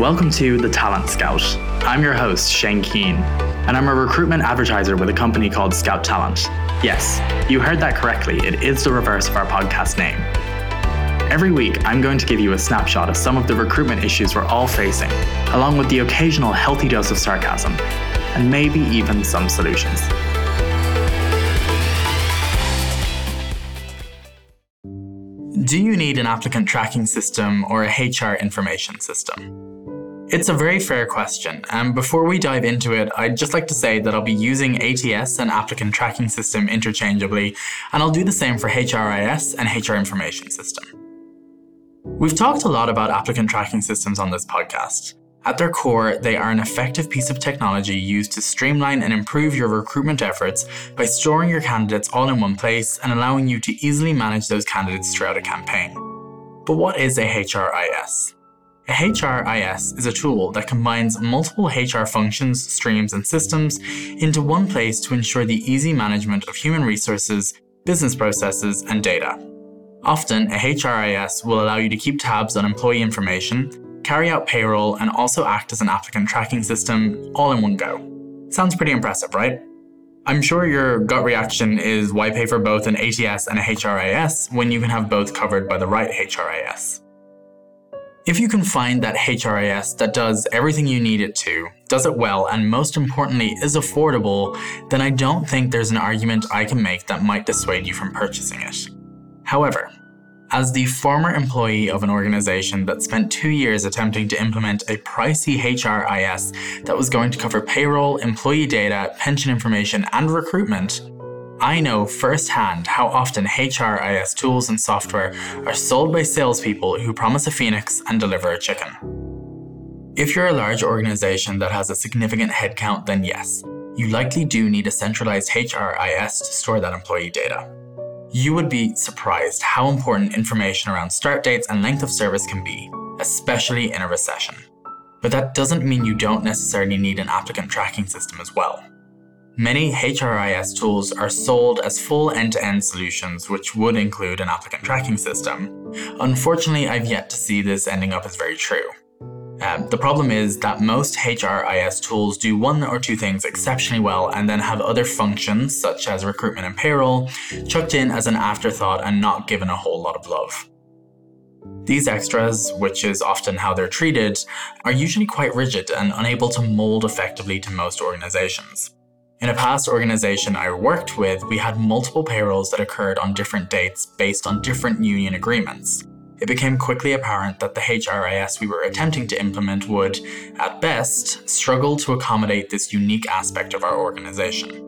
Welcome to The Talent Scout. I'm your host, Shane Keane, and I'm a recruitment advertiser with a company called Scout Talent. Yes, you heard that correctly, it is the reverse of our podcast name. Every week, I'm going to give you a snapshot of some of the recruitment issues we're all facing, along with the occasional healthy dose of sarcasm, and maybe even some solutions. Do you need an applicant tracking system or a HR information system? It's a very fair question, and before we dive into it, I'd just like to say that I'll be using ATS and applicant tracking system interchangeably, and I'll do the same for HRIS and HR information system. We've talked a lot about applicant tracking systems on this podcast. At their core, they are an effective piece of technology used to streamline and improve your recruitment efforts by storing your candidates all in one place and allowing you to easily manage those candidates throughout a campaign. But what is a HRIS? HRIS is a tool that combines multiple HR functions, streams, and systems into one place to ensure the easy management of human resources, business processes, and data. Often, a HRIS will allow you to keep tabs on employee information, carry out payroll, and also act as an applicant tracking system all in one go. Sounds pretty impressive, right? I'm sure your gut reaction is why pay for both an ATS and a HRIS when you can have both covered by the right HRIS. If you can find that HRIS that does everything you need it to, does it well, and most importantly is affordable, then I don't think there's an argument I can make that might dissuade you from purchasing it. However, as the former employee of an organization that spent two years attempting to implement a pricey HRIS that was going to cover payroll, employee data, pension information, and recruitment, I know firsthand how often HRIS tools and software are sold by salespeople who promise a phoenix and deliver a chicken. If you're a large organization that has a significant headcount, then yes, you likely do need a centralized HRIS to store that employee data. You would be surprised how important information around start dates and length of service can be, especially in a recession. But that doesn't mean you don't necessarily need an applicant tracking system as well. Many HRIS tools are sold as full end to end solutions, which would include an applicant tracking system. Unfortunately, I've yet to see this ending up as very true. Um, the problem is that most HRIS tools do one or two things exceptionally well and then have other functions, such as recruitment and payroll, chucked in as an afterthought and not given a whole lot of love. These extras, which is often how they're treated, are usually quite rigid and unable to mold effectively to most organizations. In a past organization I worked with, we had multiple payrolls that occurred on different dates based on different union agreements. It became quickly apparent that the HRIS we were attempting to implement would, at best, struggle to accommodate this unique aspect of our organization.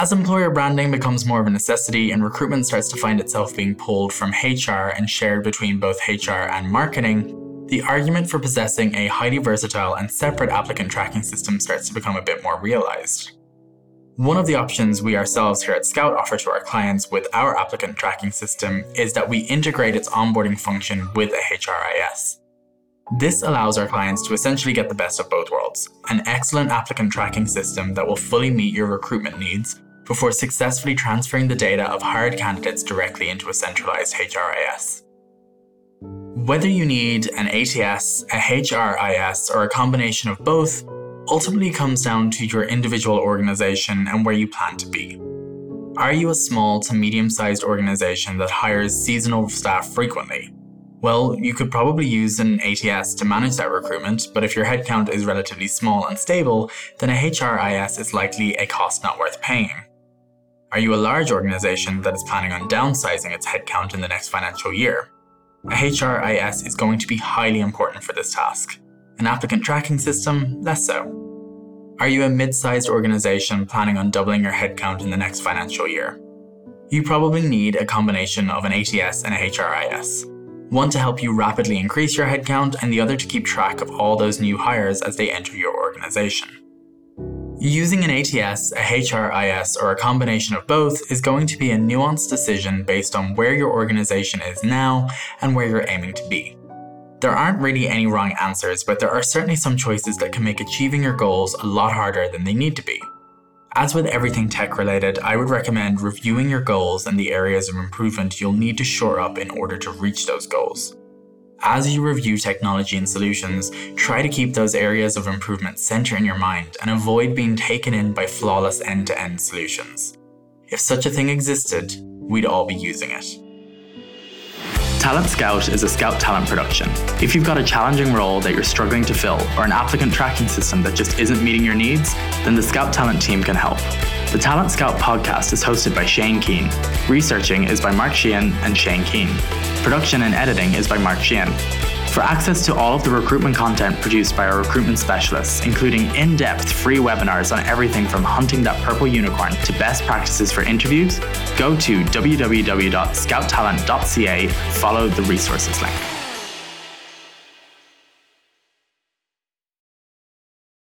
As employer branding becomes more of a necessity and recruitment starts to find itself being pulled from HR and shared between both HR and marketing, the argument for possessing a highly versatile and separate applicant tracking system starts to become a bit more realized. One of the options we ourselves here at Scout offer to our clients with our applicant tracking system is that we integrate its onboarding function with a HRIS. This allows our clients to essentially get the best of both worlds an excellent applicant tracking system that will fully meet your recruitment needs before successfully transferring the data of hired candidates directly into a centralized HRIS. Whether you need an ATS, a HRIS, or a combination of both, ultimately comes down to your individual organization and where you plan to be. Are you a small to medium sized organization that hires seasonal staff frequently? Well, you could probably use an ATS to manage that recruitment, but if your headcount is relatively small and stable, then a HRIS is likely a cost not worth paying. Are you a large organization that is planning on downsizing its headcount in the next financial year? A HRIS is going to be highly important for this task. An applicant tracking system, less so. Are you a mid sized organization planning on doubling your headcount in the next financial year? You probably need a combination of an ATS and a HRIS. One to help you rapidly increase your headcount, and the other to keep track of all those new hires as they enter your organization. Using an ATS, a HRIS, or a combination of both is going to be a nuanced decision based on where your organization is now and where you're aiming to be. There aren't really any wrong answers, but there are certainly some choices that can make achieving your goals a lot harder than they need to be. As with everything tech related, I would recommend reviewing your goals and the areas of improvement you'll need to shore up in order to reach those goals. as you review technology and solutions, try to keep those areas of improvement center in your mind and avoid being taken in by flawless end to end solutions. If such a thing existed, we'd all be using it. Talent Scout is a Scout talent production. If you've got a challenging role that you're struggling to fill or an applicant tracking system that just isn't meeting your needs, then the Scout talent team can help. The Talent Scout podcast is hosted by Shane Keane. Researching is by Mark Sheehan and Shane Keane. Production and editing is by Mark Sheehan. For access to all of the recruitment content produced by our recruitment specialists, including in depth free webinars on everything from hunting that purple unicorn to best practices for interviews, go to www.scouttalent.ca, follow the resources link.